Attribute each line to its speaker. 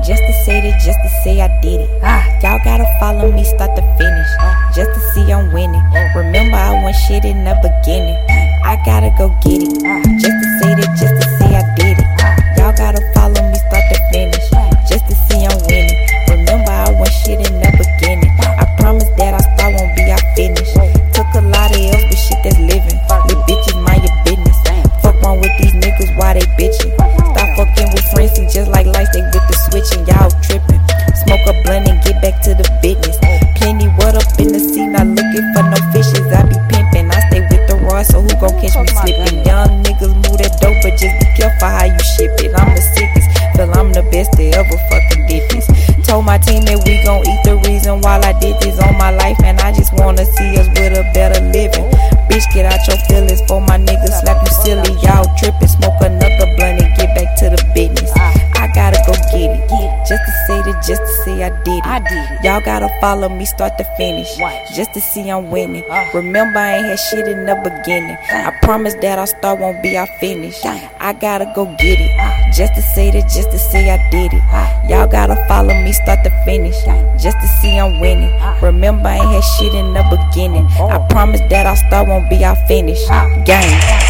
Speaker 1: Just to say that, just to say I did it. Ah, y'all gotta follow me, start to finish. Ah, just to see I'm winning. Remember, I went shit in the beginning. I gotta go get it. Ah, just to say that, just to say I did it. Y'all gotta follow me, start to finish. Just to see I'm winning. Remember, I went shit in the beginning. I promise that I start won't be I finish. Took a lot of L's, but shit that's living. Little bitches, mind your business. Fuck wrong with these niggas, why they bitching? Stop fucking with friends, just like lights, they with the switch and y'all tripping. Smoke a blunt and get back to the business. Plenty what up in the sea, not looking for no fishes. I be pimping, I stay with the raw, so who gon' catch me slipping? Young niggas move that dope, but just be careful how you ship it. I'm the sickest, feel I'm the best they ever fucking did this. Told my team that we gon' eat the reason why I did this on my life, and I just wanna see us with a better living. Bitch, get out your feelings for my niggas slap you silly. Y'all tripping, smoke just to say that, just to say I did it.
Speaker 2: I did it.
Speaker 1: Y'all gotta follow me, start to finish,
Speaker 2: Watch.
Speaker 1: just to see I'm winning. Uh. Remember, I ain't had shit in the beginning. I promise that I start won't be I finish. I gotta go get it, uh. just to say that, just to say I did it. Uh. Y'all gotta follow me, start to finish, just to see I'm winning. Remember, I ain't had shit in the beginning. Oh. I promise that I start won't be I finish. Gang.